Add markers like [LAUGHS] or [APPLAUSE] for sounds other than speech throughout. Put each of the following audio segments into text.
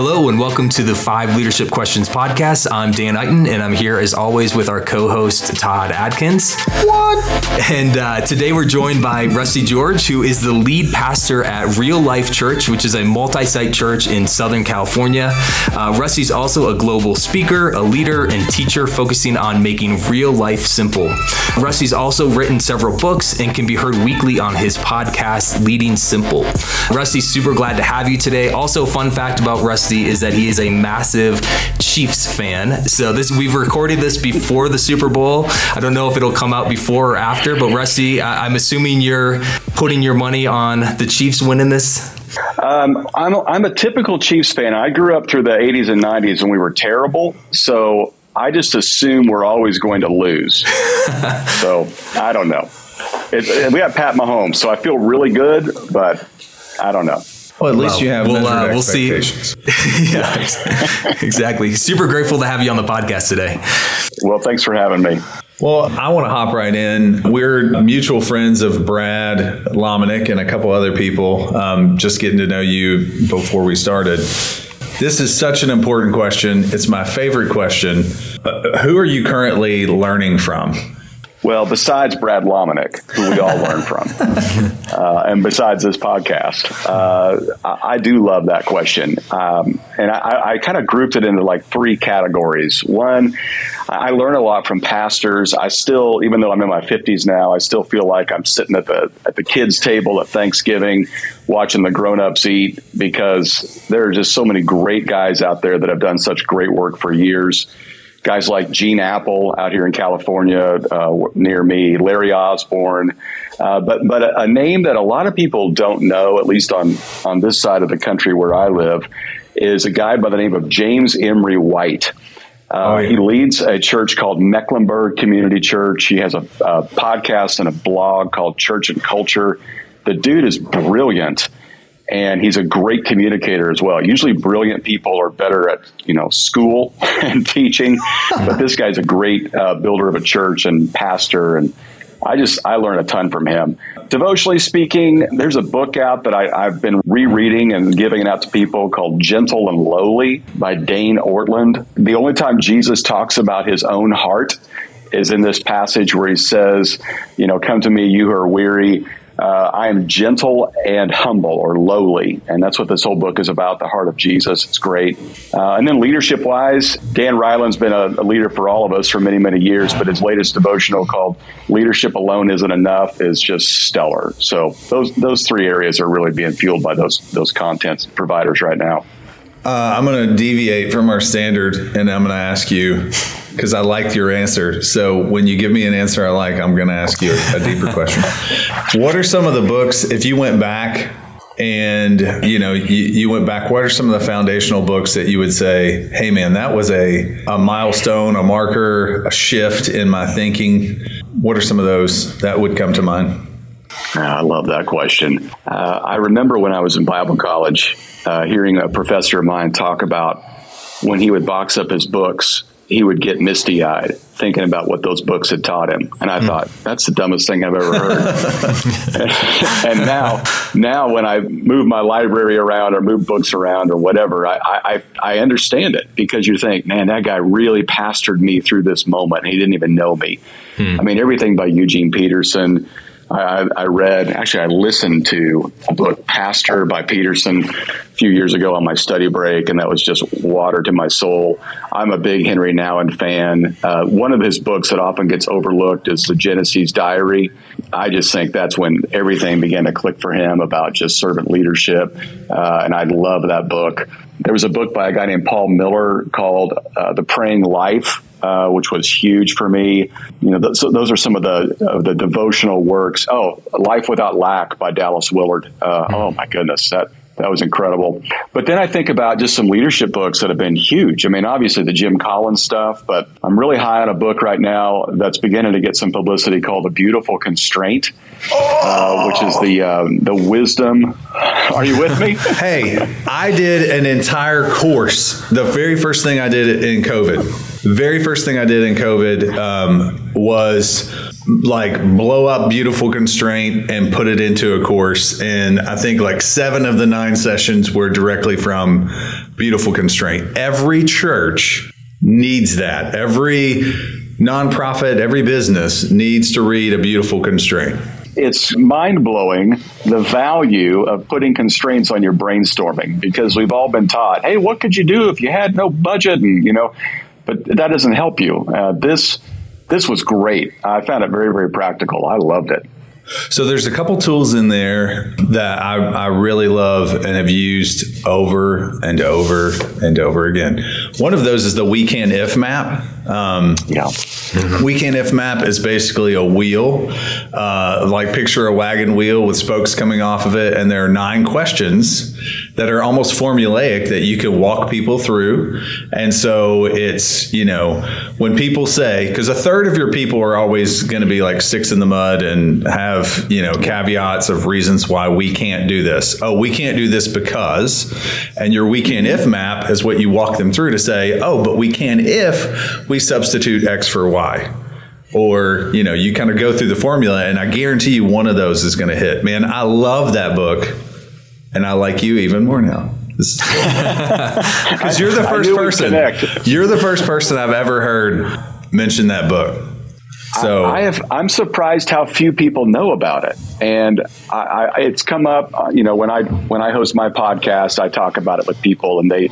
Hello and welcome to the Five Leadership Questions podcast. I'm Dan Iten and I'm here as always with our co-host Todd Adkins. What? And uh, today we're joined by Rusty George, who is the lead pastor at Real Life Church, which is a multi-site church in Southern California. Uh, Rusty's also a global speaker, a leader, and teacher focusing on making real life simple. Rusty's also written several books and can be heard weekly on his podcast, Leading Simple. Rusty's super glad to have you today. Also, fun fact about Rusty is that he is a massive Chiefs fan. So this we've recorded this before the Super Bowl. I don't know if it'll come out before or after, but Rusty, I- I'm assuming you're putting your money on the Chiefs winning this. Um, I'm, I'm a typical Chiefs fan. I grew up through the 80s and 90s when we were terrible. So I just assume we're always going to lose. [LAUGHS] so I don't know. It, we have Pat Mahomes, so I feel really good, but I don't know. Well, at least Well, you have we'll, measured uh, we'll see. [LAUGHS] yeah, exactly. Super grateful to have you on the podcast today. Well, thanks for having me. Well, I want to hop right in. We're mutual friends of Brad Lomenick and a couple other people. Um, just getting to know you before we started. This is such an important question. It's my favorite question. Uh, who are you currently learning from? Well, besides Brad Lomenick, who we all learn from, uh, and besides this podcast, uh, I, I do love that question. Um, and I, I kind of grouped it into like three categories. One, I learn a lot from pastors. I still, even though I'm in my 50s now, I still feel like I'm sitting at the at the kids' table at Thanksgiving, watching the grown-ups eat because there are just so many great guys out there that have done such great work for years guys like Gene Appel out here in California uh, near me, Larry Osborne, uh, but but a, a, name that a lot of people don't know, at least on on this side of the country where I live, is a guy by the name of James Emery White. Uh, oh, yeah. He leads a church called Mecklenburg Community Church. He has a, a podcast and a blog called Church and Culture. The dude is brilliant and he's a great communicator as well. Usually, brilliant people are better at you know school [LAUGHS] and teaching, but this guy's a great uh, builder of a church and pastor, and I just I learned a ton from him. Devotionally speaking, there's a book out that I, have been rereading and giving it out to people called "Gentle and Lowly" by Dane Ortlund. The only time Jesus talks about his own heart is in this passage where he says, "You know, come to me, you who are weary." Uh, I am gentle and humble or lowly. And that's what this whole book is about the heart of Jesus. It's great. Uh, and then leadership wise, Dan Reiland's been a, a, leader for all of us for many, many years, but his latest devotional called Leadership Alone Isn't Enough is just stellar. So those, those three areas are really being fueled by those, those content providers right now. Uh, I'm going to deviate from our standard and I'm going to ask you because I liked your answer. So when you give me an answer I like, I'm going to ask you a, a deeper [LAUGHS] question. What are some of the books, if you went back and you know you, you, went back what are some of the foundational books that you would say hey man that was a, a milestone a marker a shift in my thinking what are some of those that would come to mind I love that question. Uh, I remember when I was in Bible college, uh, hearing a professor of mine talk about when he would box up his books, he would get misty eyed thinking about what those books had taught him. And I mm. thought, that's the dumbest thing I've ever heard. [LAUGHS] and now, now when I move my library around or move books around or whatever, I, I, I understand it because you think, man, that guy really pastored me through this moment. And he didn't even know me. Hmm. I mean, everything by Eugene Peterson, I, I, read, actually, I listened to a book, Pastor by Peterson, a few years ago on my study break, and that was just water to my soul. I'm a big Henri Nouwen fan. Uh, one of his books that often gets overlooked is the Genesee Diary. I just think that's when everything began to click for him about just servant leadership, uh, and I love that book. There was a book by a guy named Paul Miller called uh, The Praying Life uh, which was huge for me. You know, th- so those are some of the the devotional works. Oh, Life Without Lack by Dallas Willard. Uh. Oh my goodness, that that was incredible. But then I think about just some leadership books that have been huge. I mean, obviously the Jim Collins stuff, but I'm really high on a book right now that's beginning to get some publicity called The Beautiful Constraint, uh, which is the um, the wisdom. Are you with me? [LAUGHS] hey, I did an entire course. The very first thing I did in COVID very first thing I did in COVID um, was like blow up beautiful constraint and put it into a course. And I think like seven of the nine sessions were directly from beautiful constraint. Every church needs that. Every nonprofit, every business needs to read a beautiful constraint it's mind blowing the value of putting constraints on your brainstorming because we've all been taught, hey, what could you do if you had no budget? And, you know, but that doesn't help you. Uh, this, this was great. I found it very, very practical. I loved it. So there's a couple tools in there that I, I really love and have used over and over and over again. One of those is the we can if map. Um, yeah. Mm-hmm. We can if map is basically a wheel, uh, like picture a wagon wheel with spokes coming off of it, and there are nine questions that are almost formulaic that you can walk people through. And so it's, you know, when people say, because a third of your people are always going to be like sticks in the mud and have, you know, caveats of reasons why we can't do this. Oh, we can't do this because, and your weekend if map is what you walk them through to say, oh, but we can if we substitute X for Y or you know you kind of go through the formula and i guarantee you one of those is going to hit man i love that book and I like you even more now. Because [LAUGHS] you're the first person. You're the first person I've ever heard mention that book. So I, I have. I'm surprised how few people know about it, and I, I, it's come up. Uh, you know, when I when I host my podcast, I talk about it with people, and they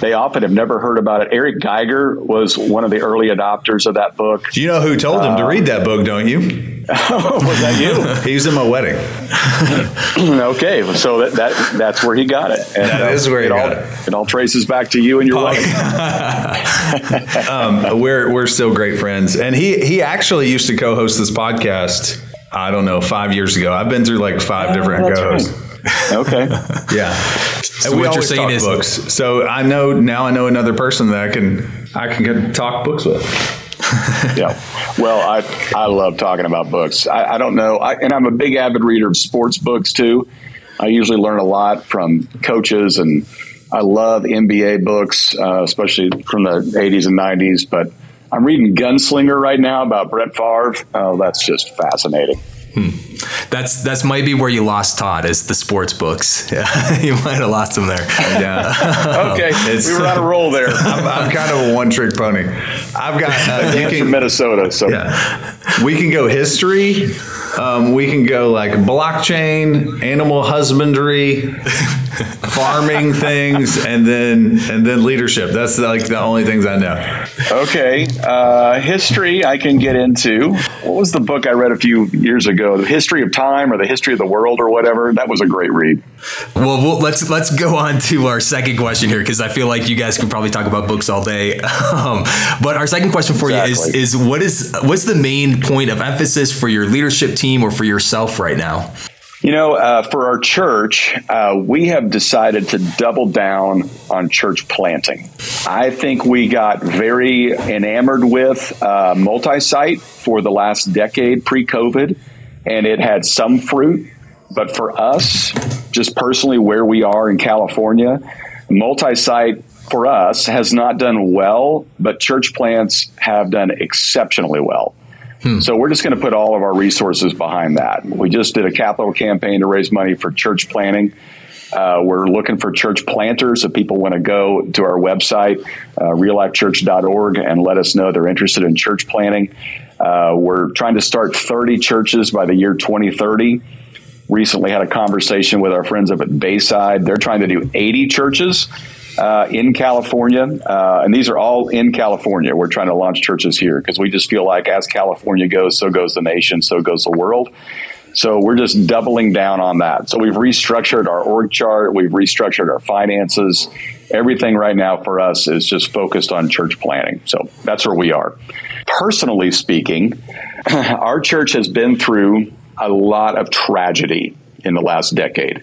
they often have never heard about it. Eric Geiger was one of the early adopters of that book. You know who told him uh, to read that book, don't you? [LAUGHS] was that you? [LAUGHS] he was in my wedding. [CLEARS THROAT] okay, so that, that that's where he got it. And, that uh, is where he all, got it. It all traces back to you and your wife. [LAUGHS] um, we're we're still great friends, and he he actually used to co-host this podcast. I don't know, five years ago. I've been through like five oh, different co-hosts. Right. Okay. yeah. So and what you're saying is books. So I know now I know another person that I can I can talk books with. [LAUGHS] yeah. Well, I I love talking about books. I, I don't know, I, and I'm a big avid reader of sports books too. I usually learn a lot from coaches, and I love NBA books, uh, especially from the 80s and 90s. But I'm reading Gunslinger right now about Brett Favre. Oh, that's just fascinating. Hmm. That's that's might be where you lost Todd is the sports books. Yeah, [LAUGHS] you might have lost him there. Yeah. [LAUGHS] okay, we were on a roll there. I'm, I'm kind of a one trick pony. I've got uh, you can, from Minnesota, so yeah. we can go history. Um, we can go like blockchain, animal husbandry, [LAUGHS] farming things, and then and then leadership. That's like the only things I know. Okay, uh, history I can get into. What was the book I read a few years ago? The History of Time or the History of the World or whatever. That was a great read. Well, well let's let's go on to our second question here because I feel like you guys could probably talk about books all day. [LAUGHS] Um, but our second question for exactly. you is is what is what's the main point of emphasis for your leadership team or for yourself right now? You know, uh, for our church, uh, we have decided to double down on church planting. I think we got very enamored with uh, multi site for the last decade pre COVID, and it had some fruit. But for us, just personally, where we are in California, multi site for us has not done well, but church plants have done exceptionally well. Hmm. So we're just going to put all of our resources behind that. We just did a capital campaign to raise money for church planting. Uh, we're looking for church planters. If people want to go to our website, uh, reallifechurch.org, and let us know they're interested in church planting. Uh, we're trying to start 30 churches by the year 2030. Recently had a conversation with our friends up at Bayside. They're trying to do 80 churches uh, in California, uh, and these are all in California. We're trying to launch churches here because we just feel like as California goes, so goes the nation, so goes the world. So we're just doubling down on that. So we've restructured our org chart, we've restructured our finances. Everything right now for us is just focused on church planting. So that's where we are. Personally speaking, [CLEARS THROAT] our church has been through a lot of tragedy in the last decade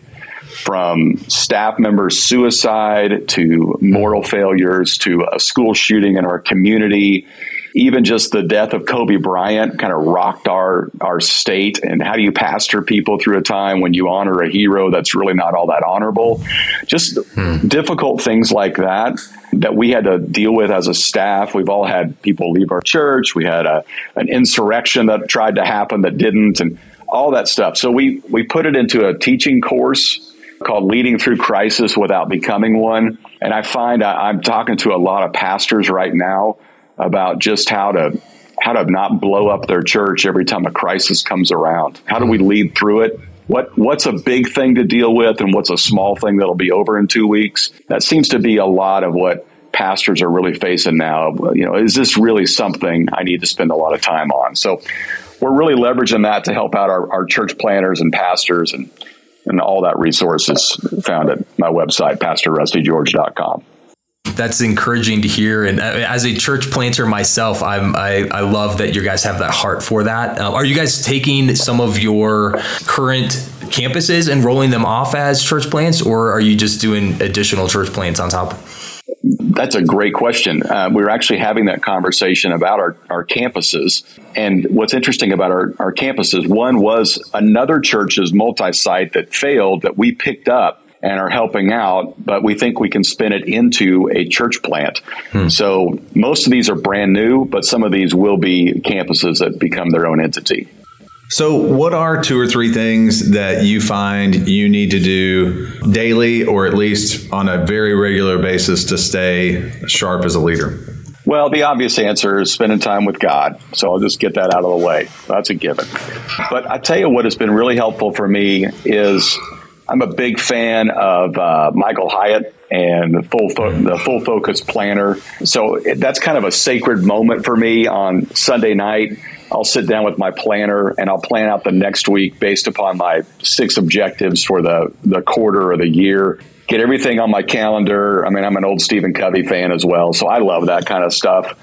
from staff members' suicide to moral failures to a school shooting in our community. Even just the death of Kobe Bryant kind of rocked our, our state. And how do you pastor people through a time when you honor a hero that's really not all that honorable? Just hmm. difficult things like that. that we had to deal with as a staff. We've all had people leave our church. We had a, an insurrection that tried to happen that didn't, and all that stuff. So we, we put it into a teaching course called Leading Through Crisis Without Becoming One. And I find I, I'm talking to a lot of pastors right now about just how to how to not blow up their church every time a crisis comes around. How do we lead through it? What what's a big thing to deal with and what's a small thing that'll be over in 2 weeks? That seems to be a lot of what pastors are really facing now. You know, is this really something I need to spend a lot of time on? So we're really leveraging that to help out our, our church planners and pastors and and all that resources found at my website, pastorrustygeorge.com that's encouraging to hear. And uh, as a church planter myself, I'm, I, I love that you guys have that heart for that. Uh, are you guys taking some of your current campuses and rolling them off as church plants, or are you just doing additional church plants on top? That's a great question. Uh, we were actually having that conversation about our, our campuses. And what's interesting about our, our campuses, one was another church's multi site that failed that we picked up and are helping out, but we think we can spin it into a church plant. Hmm. So most of these are brand new, but some of these will be campuses that become their own entity. So, what are two or three things that you find you need to do daily or at least on a very regular basis to stay sharp as a leader? Well, the obvious answer is spending time with God. So I'll just get that out of the way. That's a given. But I tell you what has been really helpful for me is I'm a big fan of uh, Michael Hyatt and the full fo- the full focus planner. So it, that's kind of a sacred moment for me on Sunday night. I'll sit down with my planner and I'll plan out the next week based upon my six objectives for the the quarter or the year. Get everything on my calendar. I mean, I'm an old Stephen Covey fan as well, so I love that kind of stuff.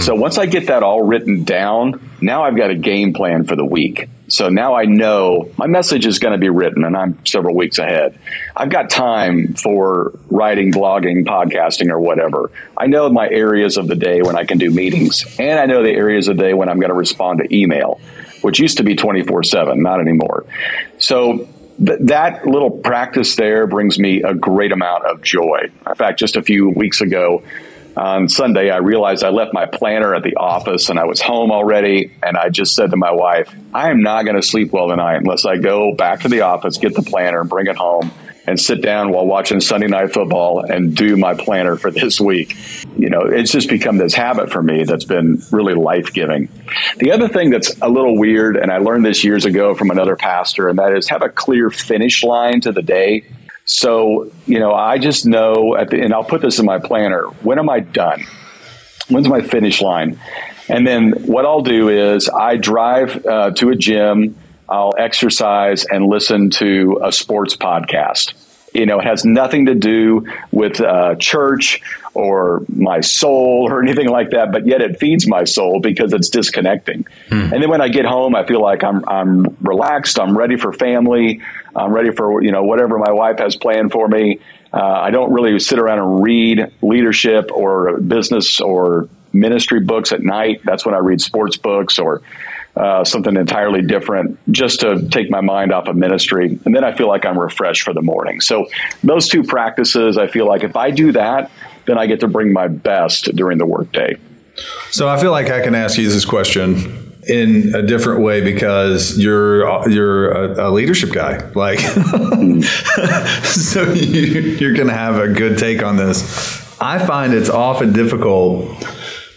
So once I get that all written down, now I've got a game plan for the week. So now I know my message is going to be written and I'm several weeks ahead. I've got time for writing, blogging, podcasting, or whatever. I know my areas of the day when I can do meetings, and I know the areas of the day when I'm going to respond to email, which used to be 24 7, not anymore. So th- that little practice there brings me a great amount of joy. In fact, just a few weeks ago, on Sunday, I realized I left my planner at the office and I was home already. And I just said to my wife, I am not going to sleep well tonight unless I go back to the office, get the planner, and bring it home and sit down while watching Sunday night football and do my planner for this week. You know, it's just become this habit for me that's been really life giving. The other thing that's a little weird, and I learned this years ago from another pastor, and that is have a clear finish line to the day. So, you know, I just know, at the, and I'll put this in my planner when am I done? When's my finish line? And then what I'll do is I drive uh, to a gym, I'll exercise and listen to a sports podcast. You know, it has nothing to do with uh, church or my soul or anything like that, but yet it feeds my soul because it's disconnecting. Hmm. And then when I get home, I feel like I'm, I'm relaxed, I'm ready for family. I'm ready for you know whatever my wife has planned for me. Uh, I don't really sit around and read leadership or business or ministry books at night. That's when I read sports books or uh, something entirely different just to take my mind off of ministry. And then I feel like I'm refreshed for the morning. So those two practices, I feel like if I do that, then I get to bring my best during the workday. So I feel like I can ask you this question in a different way because you're you're a, a leadership guy. Like [LAUGHS] so you, you're going to have a good take on this. I find it's often difficult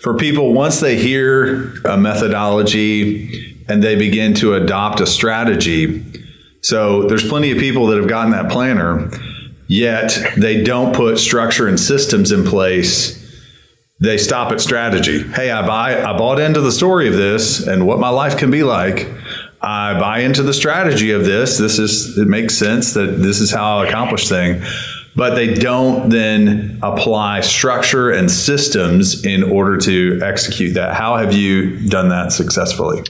for people once they hear a methodology and they begin to adopt a strategy. So there's plenty of people that have gotten that planner yet they don't put structure and systems in place they stop at strategy. Hey, I buy I bought into the story of this and what my life can be like. I buy into the strategy of this. This is it makes sense that this is how I accomplish thing. But they don't then apply structure and systems in order to execute that. How have you done that successfully?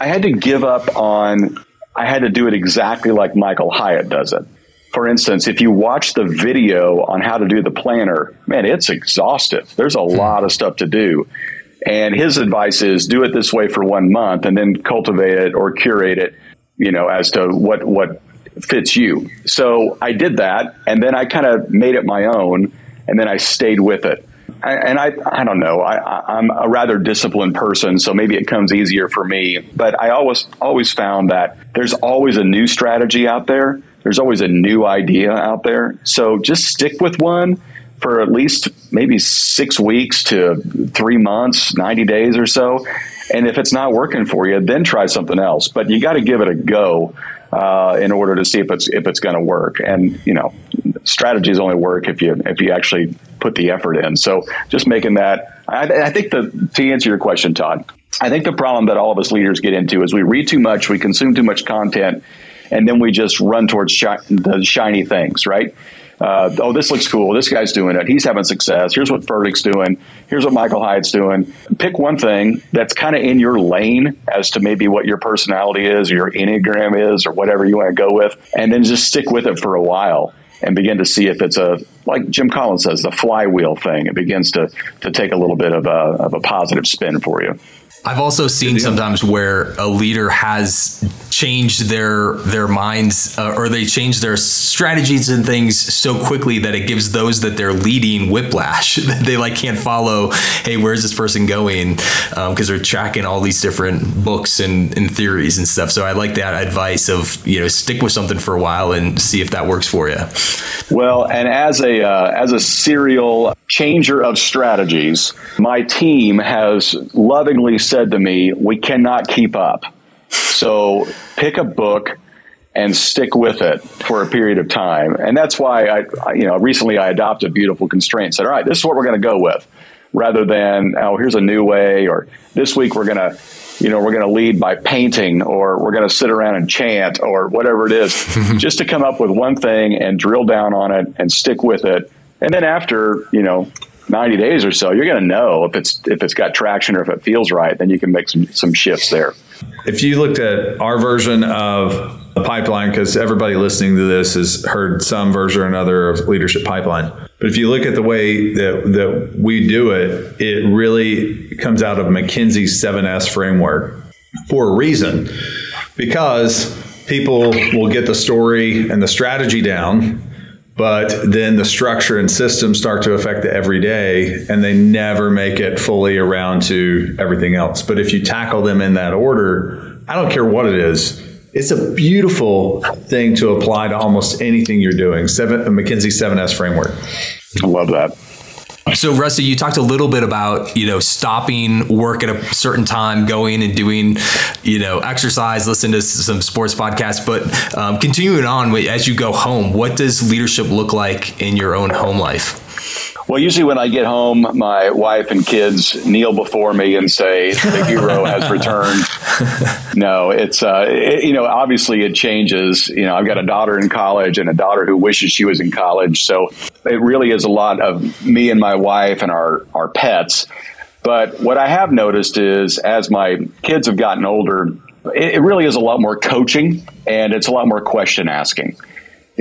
I had to give up on I had to do it exactly like Michael Hyatt does it for instance, if you watch the video on how to do the planner, man, it's exhaustive. There's a hmm. lot of stuff to do. And his advice is do it this way for one month and then cultivate it or curate it, you know, as to what, what fits you. So I did that. And then I kind of made it my own. and then I stayed with it. I, and I, I don't know. I, I'm a rather disciplined person, so maybe it comes easier for me. But I always, always found that there's always a new strategy out there. There's always a new idea out there. So just stick with one for at least maybe six weeks to three months, 90 days or so. And if it's not working for you, then try something else. But you got to give it a go uh, in order to see if it's if it's going to work. And you know, strategies only work if you if you actually put the effort in. So just making that. I, I think the to answer your question, Todd, I think the problem that all of us leaders get into is we read too much, we consume too much content, and then we just run towards shi- the shiny things, right? uh, oh, this looks cool. This guy's doing it. He's having success. Here's what Furtick's doing. Here's what Michael Hyatt's doing. Pick one thing that's kind of in your lane as to maybe what your personality is or your Enneagram is or whatever you want to go with, and then just stick with it for a while and begin to see if it's a like Jim Collins says the flywheel thing. It begins to to take a little bit of a of a positive spin for you. I've also seen sometimes where a leader has changed their their minds uh, or they change their strategies and things so quickly that it gives those that they're leading whiplash. [LAUGHS] That they like can't follow. Hey, where's this person going? Because um, they're tracking all these different books and, and theories and stuff. So I like that advice of you know stick with something for a while and see if that works for you. Well, and as a uh, as a serial changer of strategies, my team has lovingly said to me, we cannot keep up. So pick a book and stick with it for a period of time. And that's why I, you know, recently I adopted beautiful constraints. Said, all right, this is what we're going to go with, rather than oh, here's a new way, or this week we're going to, you know, we're going to lead by painting, or we're going to sit around and chant, or whatever it is, [LAUGHS] just to come up with one thing and drill down on it and stick with it. And then after, you know, 90 days or so, you're going to know if it's if it's got traction or if it feels right. Then you can make some some shifts there. If you looked at our version of the pipeline, because everybody listening to this has heard some version or another of leadership pipeline. But if you look at the way that, that we do it, it really comes out of McKinsey's 7S framework for a reason. Because people will get the story and the strategy down but then the structure and system start to affect the everyday and they never make it fully around to everything else. But if you tackle them in that order i don't care what it is it's a beautiful thing to apply to almost anything you're doing. Seven mckinsey 7s framework. I love that so, Rusty, you talked a little bit about you know stopping work at a certain time, going and doing you know exercise, listen to some sports podcasts, but um, continuing on as you go home. What does leadership look like in your own home life? Well, usually when I get home, my wife and kids kneel before me and say, "The hero has returned." [LAUGHS] no, it's uh, it, you know obviously it changes. You know, I've got a daughter in college and a daughter who wishes she was in college, so it really is a lot of me and my wife and our our pets. But what I have noticed is as my kids have gotten older, it, it really is a lot more coaching and it's a lot more question asking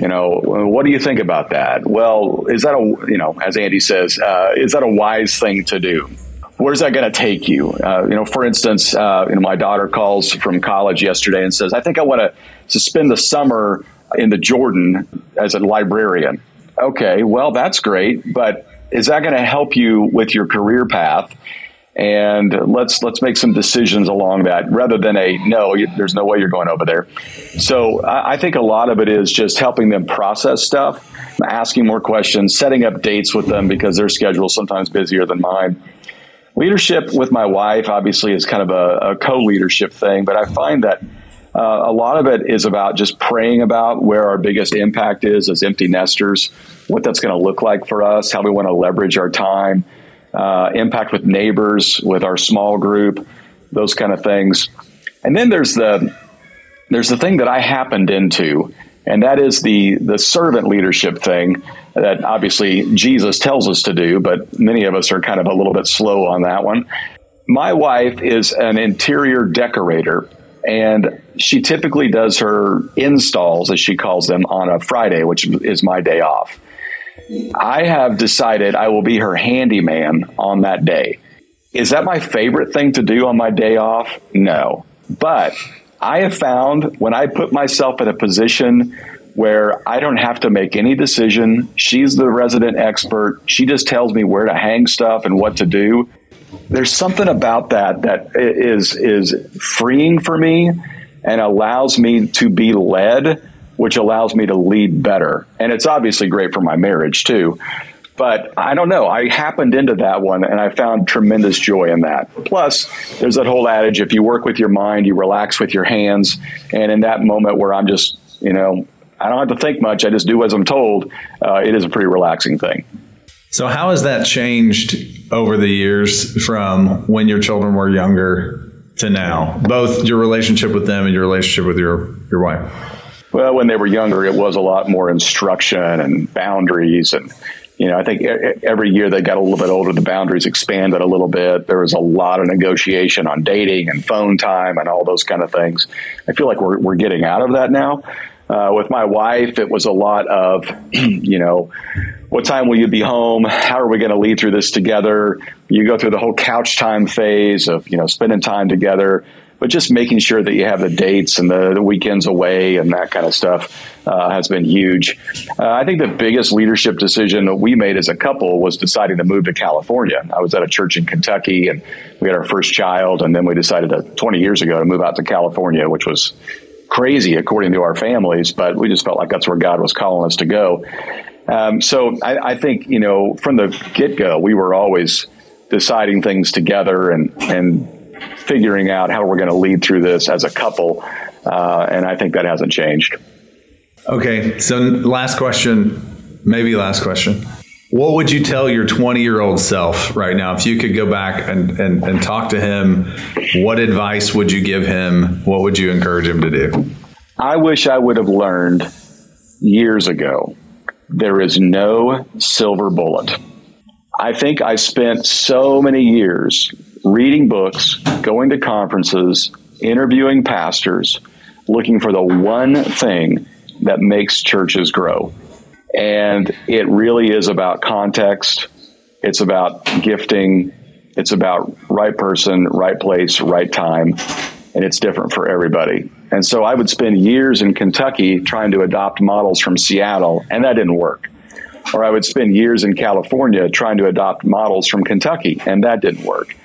you know, what do you think about that? Well, is that a, you know, as Andy says, uh, is that a wise thing to do? Where's that going to take you? Uh, you know, for instance, uh, you know, my daughter calls from college yesterday and says, I think I want to spend the summer in the Jordan as a librarian. Okay, well, that's great, but is that going to help you with your career path? And let's let's make some decisions along that rather than a no you, there's no way you're going over there. So I, I, think a lot of it is just helping them process stuff asking more questions setting up dates with them because their schedule is sometimes busier than mine. Leadership with my wife obviously is kind of a, a co-leadership thing but i find that uh, a lot of it is about just praying about where our biggest impact is as empty nesters what that's going to look like for us how we want to leverage our time uh, impact with neighbors, with our small group, those kind of things. And then there's the there's the thing that I happened into, and that is the the servant leadership thing that obviously Jesus tells us to do, but many of us are kind of a little bit slow on that one. My wife is an interior decorator, and she typically does her installs, as she calls them, on a Friday, which is my day off. I have decided I will be her handyman on that day. Is that my favorite thing to do on my day off? No. But I have found when I put myself in a position where I don't have to make any decision. She's the resident expert. She just tells me where to hang stuff and what to do. There's something about that that is is freeing for me and allows me to be led, which allows me to lead better. And it's obviously great for my marriage too. But I don't know. I happened into that one and I found tremendous joy in that. Plus, there's that whole adage if you work with your mind, you relax with your hands. And in that moment where I'm just, you know, I don't have to think much, I just do as I'm told, uh, it is a pretty relaxing thing. So, how has that changed over the years from when your children were younger to now? Both your relationship with them and your relationship with your, your wife? Well, when they were younger, it was a lot more instruction and boundaries and you know, I think every year they got a little bit older, the boundaries expanded a little bit. There was a lot of negotiation on dating and phone time and all those kind of things. I feel like we're, we're getting out of that now. Uh, with my wife, it was a lot of, [CLEARS THROAT] you know, what time will you be home? How are we going to lead through this together? You go through the whole couch time phase of, you know, spending time together but just making sure that you have the dates and the, the weekends away and that kind of stuff uh, has been huge. Uh, I think the biggest leadership decision that we made as a couple was deciding to move to California. I was at a church in Kentucky and we had our first child, and then we decided to, 20 years ago to move out to California, which was crazy according to our families, but we just felt like that's where God was calling us to go. Um, so I, I, think, you know, from the get go, we were always deciding things together and, and figuring out how we're going to lead through this as a couple. Uh, and I think that hasn't changed. Okay. So, last question, maybe last question. What would you tell your 20 year old self right now? If you could go back and, and, and talk to him, what advice would you give him? What would you encourage him to do? I wish I would have learned years ago there is no silver bullet. I think I spent so many years reading books, going to conferences, interviewing pastors, looking for the one thing that makes churches grow. And it really is about context. It's about gifting. It's about right person, right place, right time. And it's different for everybody. And so I would spend years in Kentucky trying to adopt models from Seattle, and that didn't work. Or I would spend years in California trying to adopt models from Kentucky, and that didn't work.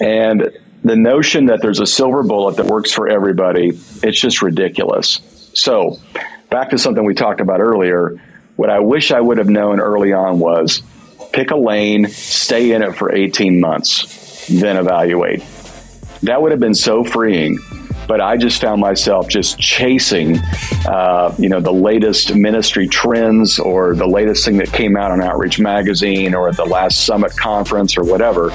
And the notion that there's a silver bullet that works for everybody, it's just ridiculous. So, back to something we talked about earlier, what I wish I would have known early on was pick a lane, stay in it for 18 months, then evaluate. That would have been so freeing but I just found myself just chasing, uh, you know, the latest ministry trends or the latest thing that came out on Outreach Magazine or at the last Summit conference or whatever,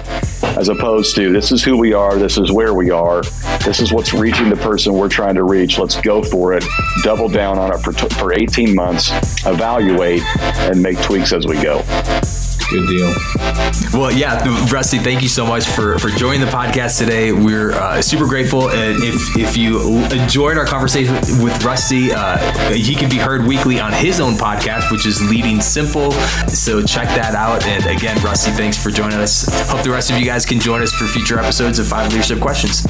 as opposed to this is who we are, this is where we are, this is what's reaching the person we're trying to reach. Let's go for it, double down on it for, t- for 18 months, evaluate, and make tweaks as we go. Good deal. Well, yeah, Rusty, thank you so much for, for joining the podcast today. We're uh, super grateful. And if, if you enjoyed our conversation with Rusty, uh, he can be heard weekly on his own podcast, which is Leading Simple. So check that out. And again, Rusty, thanks for joining us. Hope the rest of you guys can join us for future episodes of Five Leadership Questions.